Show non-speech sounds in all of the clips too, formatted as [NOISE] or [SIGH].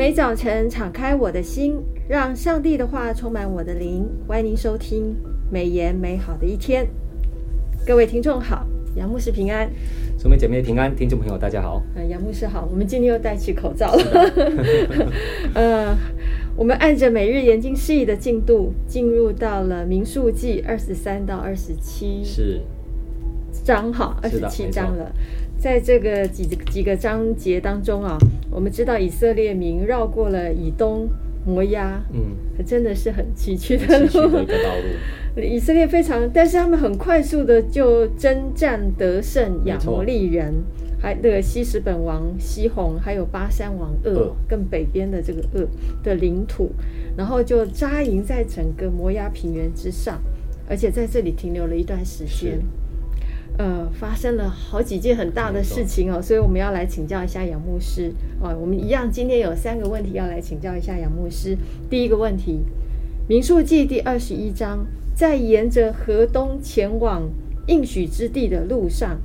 每早晨敞开我的心，让上帝的话充满我的灵。欢迎您收听美言美好的一天。各位听众好，杨牧师平安，姊妹姐妹平安，听众朋友大家好。呃，杨牧师好，我们今天又戴起口罩了。[LAUGHS] 呃，我们按着每日研经释义的进度，进入到了民数记二十三到二十七是章哈，二十七章了。在这个几几个章节当中啊，我们知道以色列民绕过了以东、摩押，嗯，真的是很崎岖的路，的一个道路。[LAUGHS] 以色列非常，但是他们很快速的就征战得胜亚摩利人，还那个西什本王西宏，还有巴山王鄂，更北边的这个鄂的领土，然后就扎营在整个摩崖平原之上，而且在这里停留了一段时间。呃，发生了好几件很大的事情哦，所以我们要来请教一下杨牧师哦。我们一样，今天有三个问题要来请教一下杨牧师。第一个问题，《民数记》第二十一章，在沿着河东前往应许之地的路上，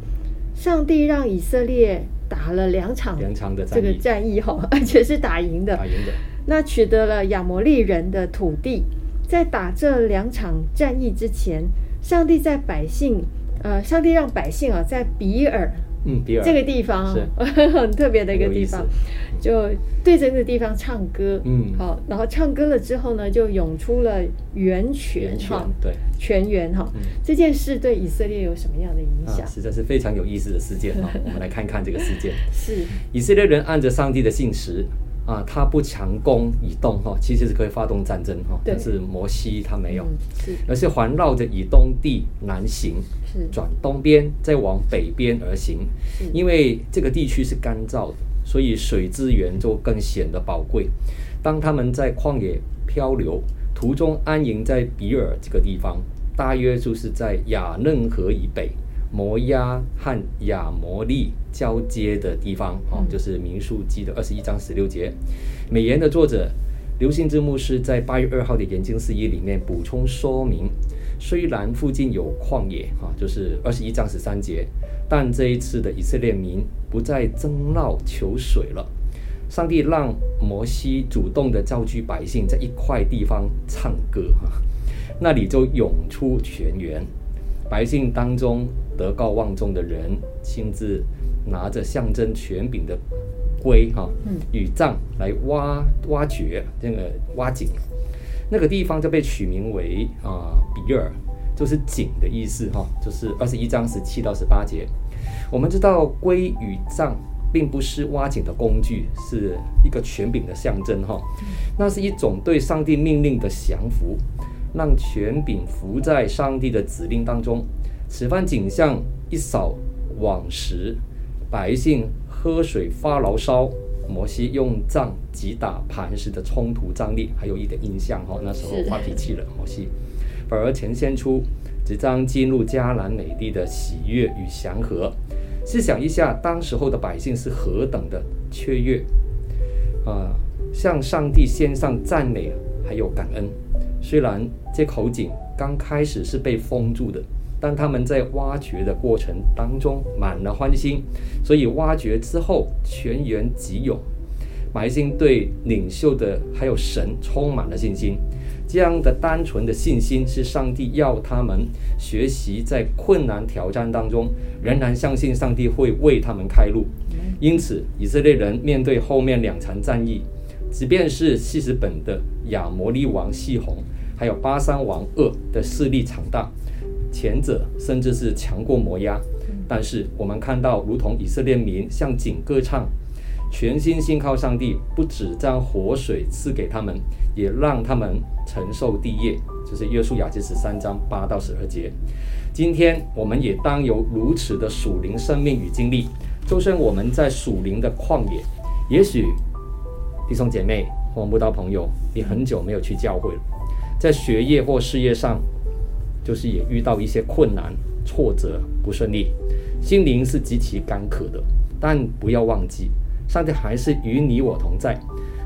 上帝让以色列打了两场两场的这个战役哈、哦，而且是打赢的，打赢的。那取得了亚摩利人的土地。在打这两场战役之前，上帝在百姓。呃，上帝让百姓啊，在比尔，嗯，比尔这个地方是 [LAUGHS] 很特别的一个地方，就对着那个地方唱歌，嗯，好，然后唱歌了之后呢，就涌出了源泉，哈，对，泉源哈，这件事对以色列有什么样的影响？实在是非常有意思的事件哈，我们来看看这个事件。[LAUGHS] 是以色列人按着上帝的信实。啊，他不强攻以东哈，其实是可以发动战争哈，但是摩西他没有，嗯、是。而是环绕着以东地南行，是。转东边再往北边而行，因为这个地区是干燥的，所以水资源就更显得宝贵。当他们在旷野漂流途中安营在比尔这个地方，大约就是在雅嫩河以北。摩押和亚摩利交接的地方，哦，就是民数记的二十一章十六节。美言的作者刘信之牧师在八月二号的研经释义里面补充说明，虽然附近有旷野，哈，就是二十一章十三节，但这一次的以色列民不再争闹求水了。上帝让摩西主动的召集百姓在一块地方唱歌，哈，那里就涌出泉源。百姓当中德高望重的人亲自拿着象征权柄的龟哈与杖来挖挖掘那个挖井，那个地方就被取名为啊比尔，就是井的意思哈，就是二十一章十七到十八节。我们知道龟与杖并不是挖井的工具，是一个权柄的象征哈，那是一种对上帝命令的降服。让权柄服在上帝的指令当中，此番景象一扫往时百姓喝水发牢骚，摩西用杖击打磐石的冲突张力，还有一点印象哈，那时候发脾气了，摩西反而呈现出即将进入迦南美地的喜悦与祥和。试想一下，当时候的百姓是何等的雀跃啊，向上帝献上赞美还有感恩。虽然这口井刚开始是被封住的，但他们在挖掘的过程当中满了欢心，所以挖掘之后全员急涌，百姓对领袖的还有神充满了信心。这样的单纯的信心是上帝要他们学习，在困难挑战当中仍然相信上帝会为他们开路。因此，以色列人面对后面两场战役，即便是希实本的亚摩利王西宏。还有巴珊王噩的势力强大，前者甚至是强过摩押。但是我们看到，如同以色列民向井歌唱，全心信靠上帝，不只将活水赐给他们，也让他们承受地业，就是约书亚记十三章八到十二节。今天我们也当有如此的属灵生命与经历，就算我们在属灵的旷野，也许弟兄姐妹或慕道朋友，你很久没有去教会了。在学业或事业上，就是也遇到一些困难、挫折、不顺利，心灵是极其干渴的。但不要忘记，上帝还是与你我同在，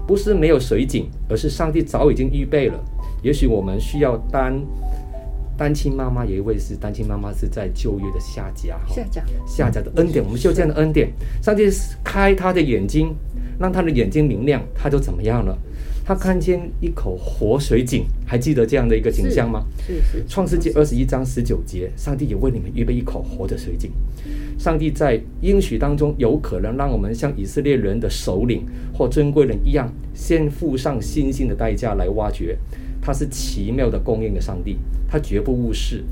不是没有水井，而是上帝早已经预备了。也许我们需要单单亲妈妈，有一位是单亲妈妈，是在旧约的下家，下家下家的恩典，我们需要这样的恩典。上帝开他的眼睛，让他的眼睛明亮，他就怎么样了？他看见一口活水井，还记得这样的一个景象吗？是是。创世纪二十一章十九节，上帝也为你们预备一口活的水井。上帝在应许当中，有可能让我们像以色列人的首领或尊贵人一样，先付上信心的代价来挖掘。他是奇妙的供应的上帝，他绝不误事。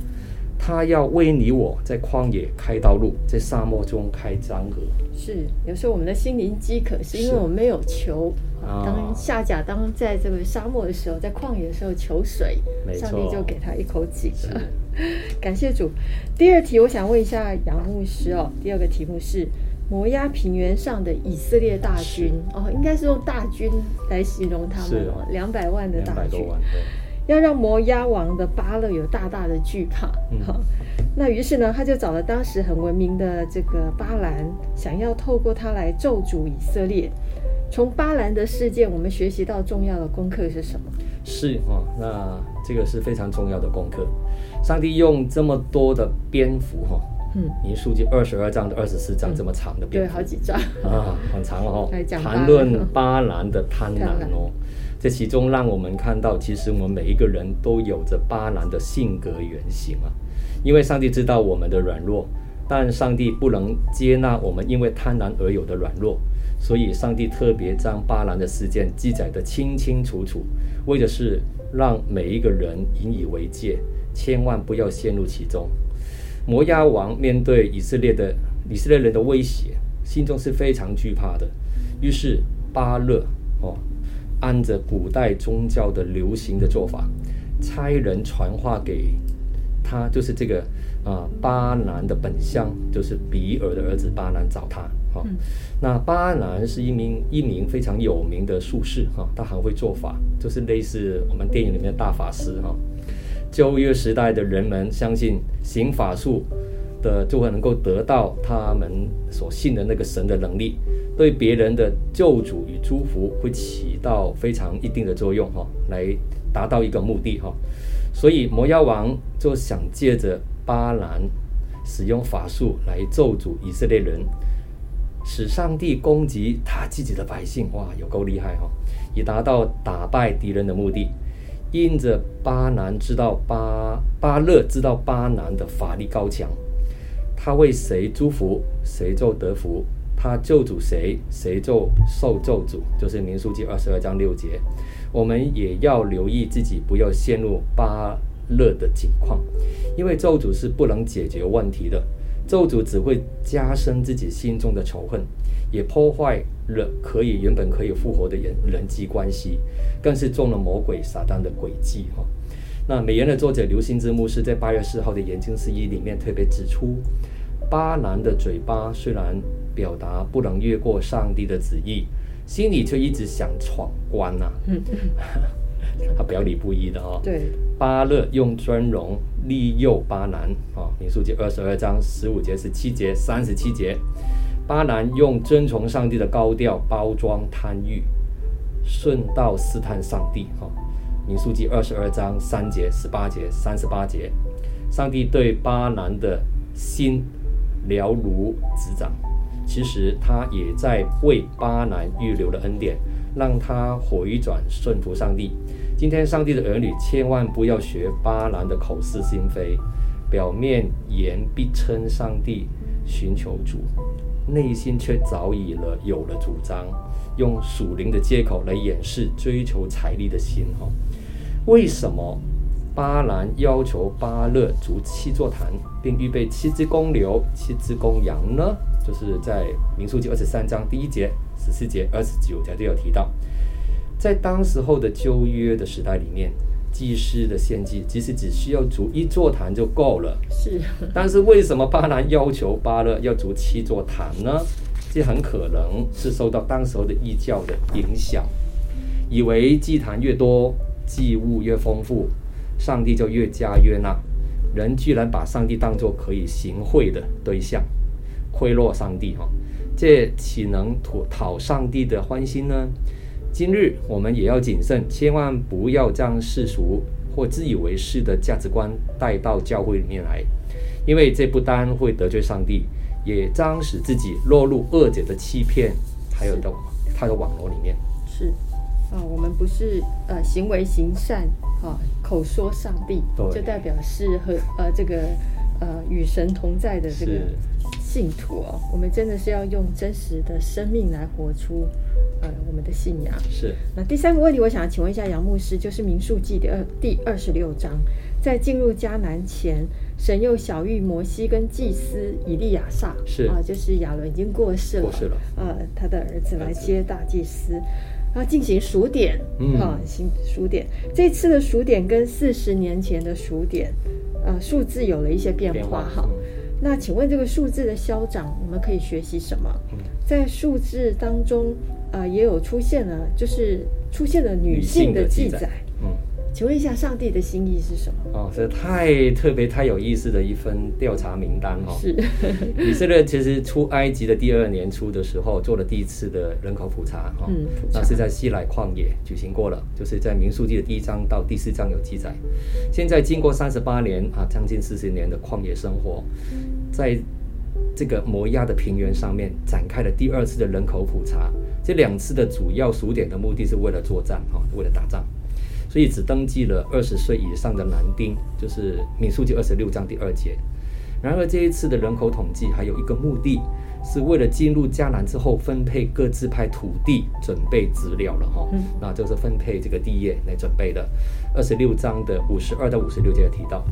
他要为你我在旷野开道路，在沙漠中开江河。是，有时候我们的心灵饥渴，是因为我们没有求。当夏甲当在这个沙漠的时候，在旷野的时候求水，上帝就给他一口井了。[LAUGHS] 感谢主。第二题，我想问一下杨牧师哦。第二个题目是摩押平原上的以色列大军哦，应该是用大军来形容他们哦，两百万的大军。要让摩押王的巴勒有大大的惧怕，好、嗯，那于是呢，他就找了当时很文明的这个巴兰，想要透过他来咒诅以色列。从巴兰的事件，我们学习到重要的功课是什么？是啊，那这个是非常重要的功课。上帝用这么多的篇幅哈，嗯，民数记二十二章的二十四章这么长的篇幅，对，好几章。啊，很长哦，谈论巴兰的贪婪哦。这其中让我们看到，其实我们每一个人都有着巴兰的性格原型啊。因为上帝知道我们的软弱，但上帝不能接纳我们因为贪婪而有的软弱，所以上帝特别将巴兰的事件记载得清清楚楚，为的是让每一个人引以为戒，千万不要陷入其中。摩押王面对以色列的以色列人的威胁，心中是非常惧怕的。于是巴勒哦。按着古代宗教的流行的做法，差人传话给他，就是这个啊、呃、巴南的本乡，就是比尔的儿子巴南找他。哈、哦，嗯、那巴南是一名一名非常有名的术士，哈、哦，他很会做法，就是类似我们电影里面的大法师。哈、哦，旧约时代的人们相信行法术的就会能够得到他们所信的那个神的能力。对别人的救主与祝福会起到非常一定的作用哈，来达到一个目的哈，所以摩妖王就想借着巴兰使用法术来咒诅以色列人，使上帝攻击他自己的百姓，哇，有够厉害哈，以达到打败敌人的目的。因着巴兰知道巴巴勒知道巴兰的法力高强，他为谁祝福谁就得福。他咒诅谁，谁就受咒诅，就是民数记二十二章六节。我们也要留意自己，不要陷入巴勒的境况，因为咒诅是不能解决问题的，咒诅只会加深自己心中的仇恨，也破坏了可以原本可以复活的人人际关系，更是中了魔鬼撒旦的诡计哈。那美言的作者刘新之牧师在八月四号的研经释义里面特别指出，巴兰的嘴巴虽然。表达不能越过上帝的旨意，心里却一直想闯关呐、啊。[LAUGHS] 他表里不一的哦。对。巴勒用尊荣利诱巴兰啊，民数记二十二章十五节、十七节、三十七节。巴兰用遵从上帝的高调包装贪欲，顺道试探上帝啊。民数记二十二章三节、十八节、三十八节。上帝对巴兰的心了如指掌。其实他也在为巴兰预留了恩典，让他回转顺服上帝。今天上帝的儿女千万不要学巴兰的口是心非，表面言必称上帝，寻求主，内心却早已了有了主张，用属灵的借口来掩饰追求财力的心。哈，为什么巴兰要求巴勒筑七座坛，并预备七只公牛、七只公羊呢？就是在民数记二十三章第一节、十四节、二十九节都有提到，在当时候的旧约的时代里面，祭司的献祭其实只需要筑一座坛就够了。是，但是为什么巴兰要求巴勒要筑七座坛呢？这很可能是受到当时候的异教的影响，以为祭坛越多，祭物越丰富，上帝就越加越纳。人居然把上帝当作可以行贿的对象。贿赂上帝哈，这岂能讨讨上帝的欢心呢？今日我们也要谨慎，千万不要将世俗或自以为是的价值观带到教会里面来，因为这不单会得罪上帝，也将使自己落入恶者的欺骗，还有的他的网络里面。是啊，我们不是呃行为行善啊，口说上帝，就代表是和呃这个呃与神同在的这个信徒哦。我们真的是要用真实的生命来活出呃我们的信仰。是。那第三个问题，我想请问一下杨牧师，就是民数记的第二十六章，在进入迦南前。神又小玉摩西跟祭司以利亚撒，是啊，就是亚伦已经过世了，过世了，呃，他的儿子来接大祭司，然后进行数点，嗯，啊，行数点。这次的数点跟四十年前的数点，呃，数字有了一些变化，哈。嗯、那请问这个数字的消长，我们可以学习什么？嗯、在数字当中，呃，也有出现了，就是出现了女性的记载，嗯。请问一下，上帝的心意是什么？哦，这太特别、太有意思的一份调查名单哈、哦。是，以色列其实出埃及的第二年初的时候，做了第一次的人口普查哈。哦、嗯，那是在西乃旷野举行过了，就是在民数记的第一章到第四章有记载。现在经过三十八年啊，将近四十年的旷野生活，在这个摩亚的平原上面展开了第二次的人口普查。这两次的主要数点的目的是为了作战哈、哦，为了打仗。所以只登记了二十岁以上的男丁，就是民数记二十六章第二节。然而这一次的人口统计还有一个目的，是为了进入迦南之后分配各自派土地，准备资料了哈。嗯、那就是分配这个地业来准备的。二十六章的五十二到五十六节提到，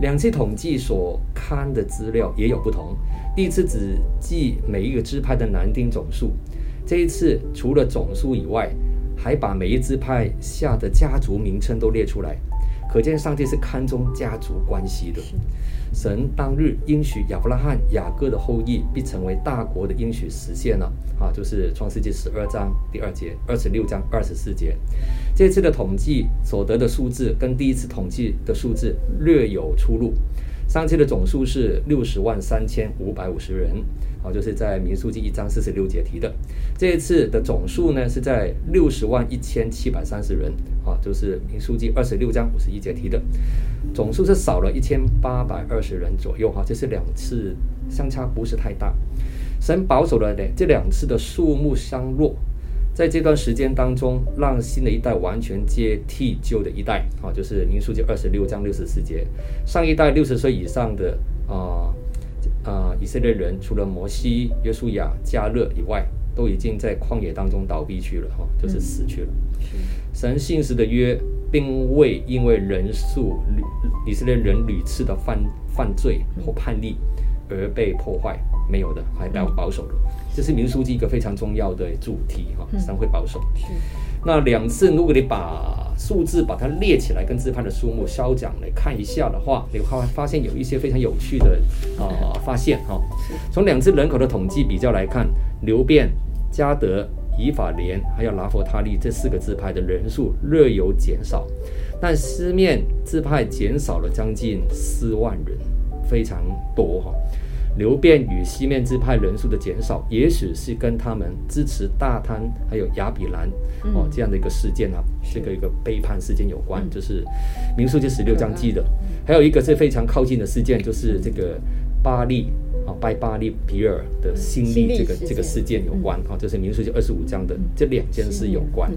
两次统计所刊的资料也有不同。第一次只记每一个支派的男丁总数，这一次除了总数以外。还把每一支派下的家族名称都列出来，可见上帝是看重家族关系的。神当日应许亚伯拉罕、雅各的后裔必成为大国的应许实现了啊，就是创世纪十二章第二节、二十六章二十四节。这次的统计所得的数字跟第一次统计的数字略有出入。上次的总数是六十万三千五百五十人，好，就是在民数记一章四十六节提的。这一次的总数呢是在六十万一千七百三十人，啊，就是民数记二十六章五十一节提的，总数是少了一千八百二十人左右，哈，这是两次相差不是太大。神保守了的这两次的数目相若。在这段时间当中，让新的一代完全接替旧的一代，啊，就是民数记二十六章六十四节，上一代六十岁以上的啊啊以色列人，除了摩西、约书亚、加勒以外，都已经在旷野当中倒闭去了，哈，就是死去了。嗯、神信实的约，并未因为人数以色列人屡次的犯犯罪或叛逆而被破坏。没有的，还比较保守的，嗯、这是民书记一个非常重要的主题哈，商会保守。嗯、那两次，如果你把数字把它列起来，跟自拍的数目消讲来看一下的话，你会发现有一些非常有趣的啊、呃、发现哈。从两次人口的统计比较来看，流变、加德、以法莲还有拿佛他利这四个自拍的人数略有减少，但西面自拍减少了将近四万人，非常多哈。流变与西面支派人数的减少，也许是跟他们支持大贪还有亚比兰哦这样的一个事件啊，这个一个背叛事件有关，就是民数记十六章记的。还有一个是非常靠近的事件，就是这个巴利啊拜巴利皮尔的新利这个这个事件有关啊，就是民数记二十五章的这两件事有关。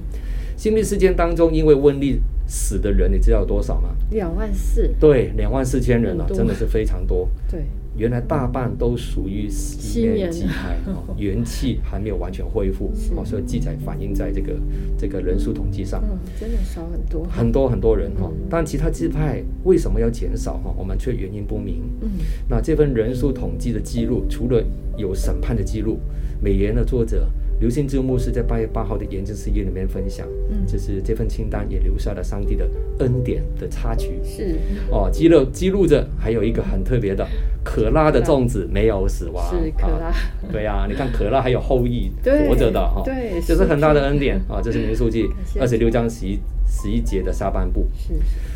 新利事件当中，因为瘟疫死的人，你知道有多少吗？两万四。对，两万四千人啊，真的是非常多。对。原来大半都属于西面支派，元气还没有完全恢复，哦，所以记载反映在这个这个人数统计上，嗯，真的少很多，很多很多人哈。但其他支派为什么要减少哈？我们却原因不明。嗯，那这份人数统计的记录，除了有审判的记录，美言的作者。刘信之牧师在八月八号的研经事业里面分享，嗯，就是这份清单也留下了上帝的恩典的插曲，是。哦，记录记录着还有一个很特别的，可拉的粽子没有死亡，是可拉，啊，对呀，啊，你看可拉还有后裔 [LAUGHS] 活着的哈，对，这是很大的恩典啊，这是民数记 [LAUGHS] 二十六章十一十一节的下半部，是，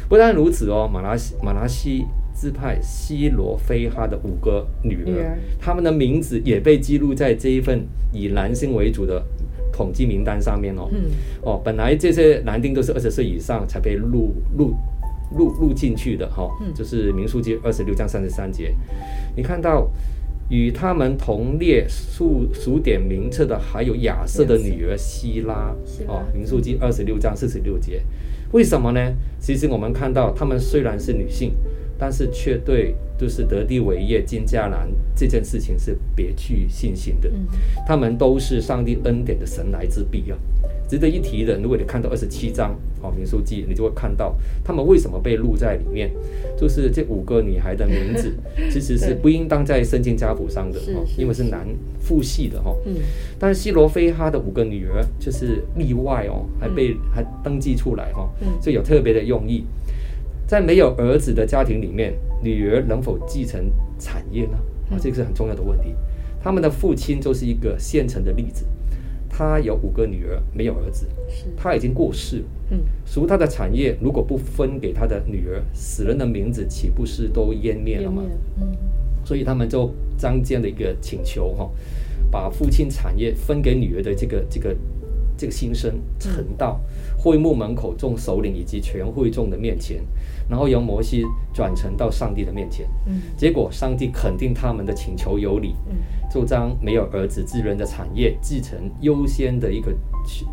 不但如此哦，马拉西马拉西。支派西罗非哈的五个女儿，她们的名字也被记录在这一份以男性为主的统计名单上面哦。嗯、哦，本来这些男丁都是二十岁以上才被录录录录进去的哈，哦嗯、就是民数记二十六章三十三节。你看到与他们同列数数点名册的还有亚瑟的女儿希拉，哦，民数记二十六章四十六节，为什么呢？其实我们看到，她们虽然是女性，但是却对就是得地伟业进迦南这件事情是别具信心的。嗯他们都是上帝恩典的神来之笔啊。值得一提的，如果你看到二十七章哦，民书记，你就会看到他们为什么被录在里面，就是这五个女孩的名字，[LAUGHS] 其实是不应当在圣经家谱上的哦，因为是男父系的哈。嗯。但是西罗非哈的五个女儿就是例外哦，还被还登记出来哈，所以有特别的用意。在没有儿子的家庭里面，女儿能否继承产业呢？啊，这个是很重要的问题。他们的父亲就是一个现成的例子。他有五个女儿，没有儿子，他已经过世了。嗯，属他的产业如果不分给他的女儿，死人的名字岂不是都湮灭了吗？嗯，所以他们就将这样的一个请求哈，把父亲产业分给女儿的这个这个这个心声呈到会幕门口众首领以及全会众的面前，然后由摩西转呈到上帝的面前。嗯，结果上帝肯定他们的请求有理。嗯。就将没有儿子之人的产业继承优先的一个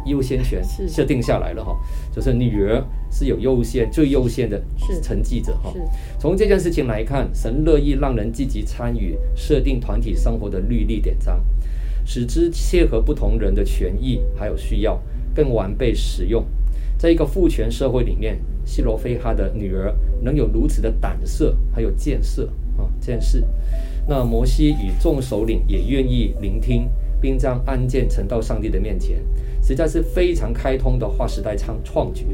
优先权设定下来了哈，就是女儿是有优先最优先的承继者哈。从这件事情来看，神乐意让人积极参与设定团体生活的律例典章，使之切合不同人的权益还有需要，更完备使用。在一个父权社会里面，西罗非哈的女儿能有如此的胆色还有见识啊见识。那摩西与众首领也愿意聆听，并将案件呈到上帝的面前，实在是非常开通的划时代创创举。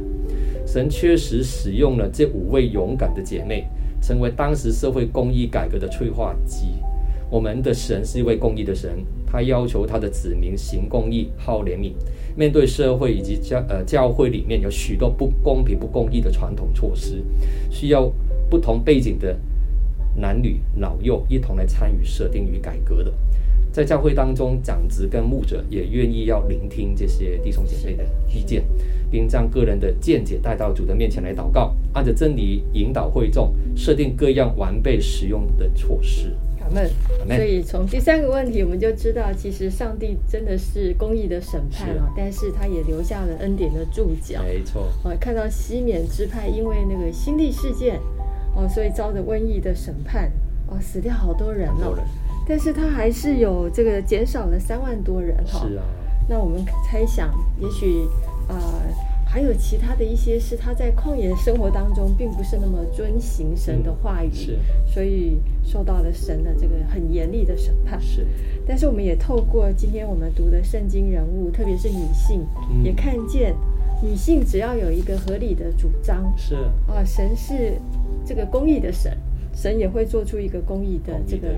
神确实使用了这五位勇敢的姐妹，成为当时社会公益改革的催化剂。我们的神是一位公义的神，他要求他的子民行公义、好怜悯。面对社会以及教呃教会里面有许多不公平、不公义的传统措施，需要不同背景的。男女老幼一同来参与设定与改革的，在教会当中，长子跟牧者也愿意要聆听这些弟兄姐妹的意见，并将个人的见解带到主的面前来祷告，按着真理引导会众，设定各样完备实用的措施。阿门。所以从第三个问题，我们就知道，其实上帝真的是公义的审判啊，但是他也留下了恩典的注脚。没错。我看到西缅支派因为那个新地事件。哦，所以遭着瘟疫的审判，哦，死掉好多人了，但是他还是有这个减少了三万多人哈。是啊。那我们猜想，也许呃还有其他的一些是他在旷野生活当中，并不是那么遵行神的话语，是，所以受到了神的这个很严厉的审判。是。但是我们也透过今天我们读的圣经人物，特别是女性，嗯、也看见女性只要有一个合理的主张，是啊，神是。这个公义的神，神也会做出一个公义的这个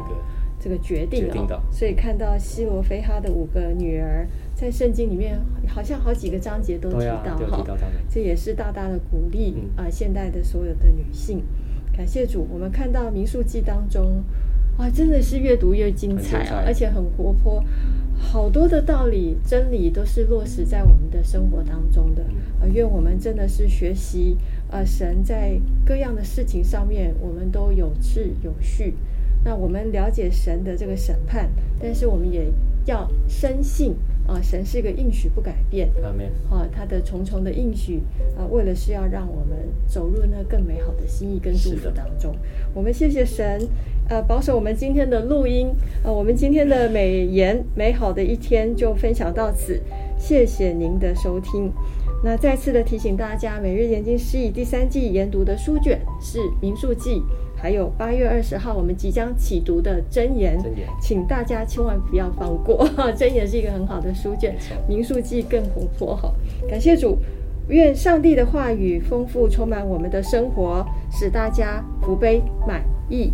这个决定啊。所以看到西罗非哈的五个女儿，在圣经里面好像好几个章节都提到哈，这也是大大的鼓励啊，现代的所有的女性。感谢主，我们看到民数记当中，哇，真的是越读越精彩啊，而且很活泼。好多的道理、真理都是落实在我们的生活当中的，呃，愿我们真的是学习，呃，神在各样的事情上面，我们都有秩有序。那我们了解神的这个审判，但是我们也要深信。啊，神是一个应许不改变。啊，他的重重的应许啊，为了是要让我们走入那更美好的心意跟祝福当中。我们谢谢神，呃，保守我们今天的录音，呃，我们今天的美言美好的一天就分享到此，谢谢您的收听。那再次的提醒大家，每日研经释义第三季研读的书卷是《民数记》。还有八月二十号，我们即将起读的箴言，请大家千万不要放过。[LAUGHS] 箴言是一个很好的书卷，民书记更活泼哈。感谢主，愿上帝的话语丰富充满我们的生活，使大家福杯满溢。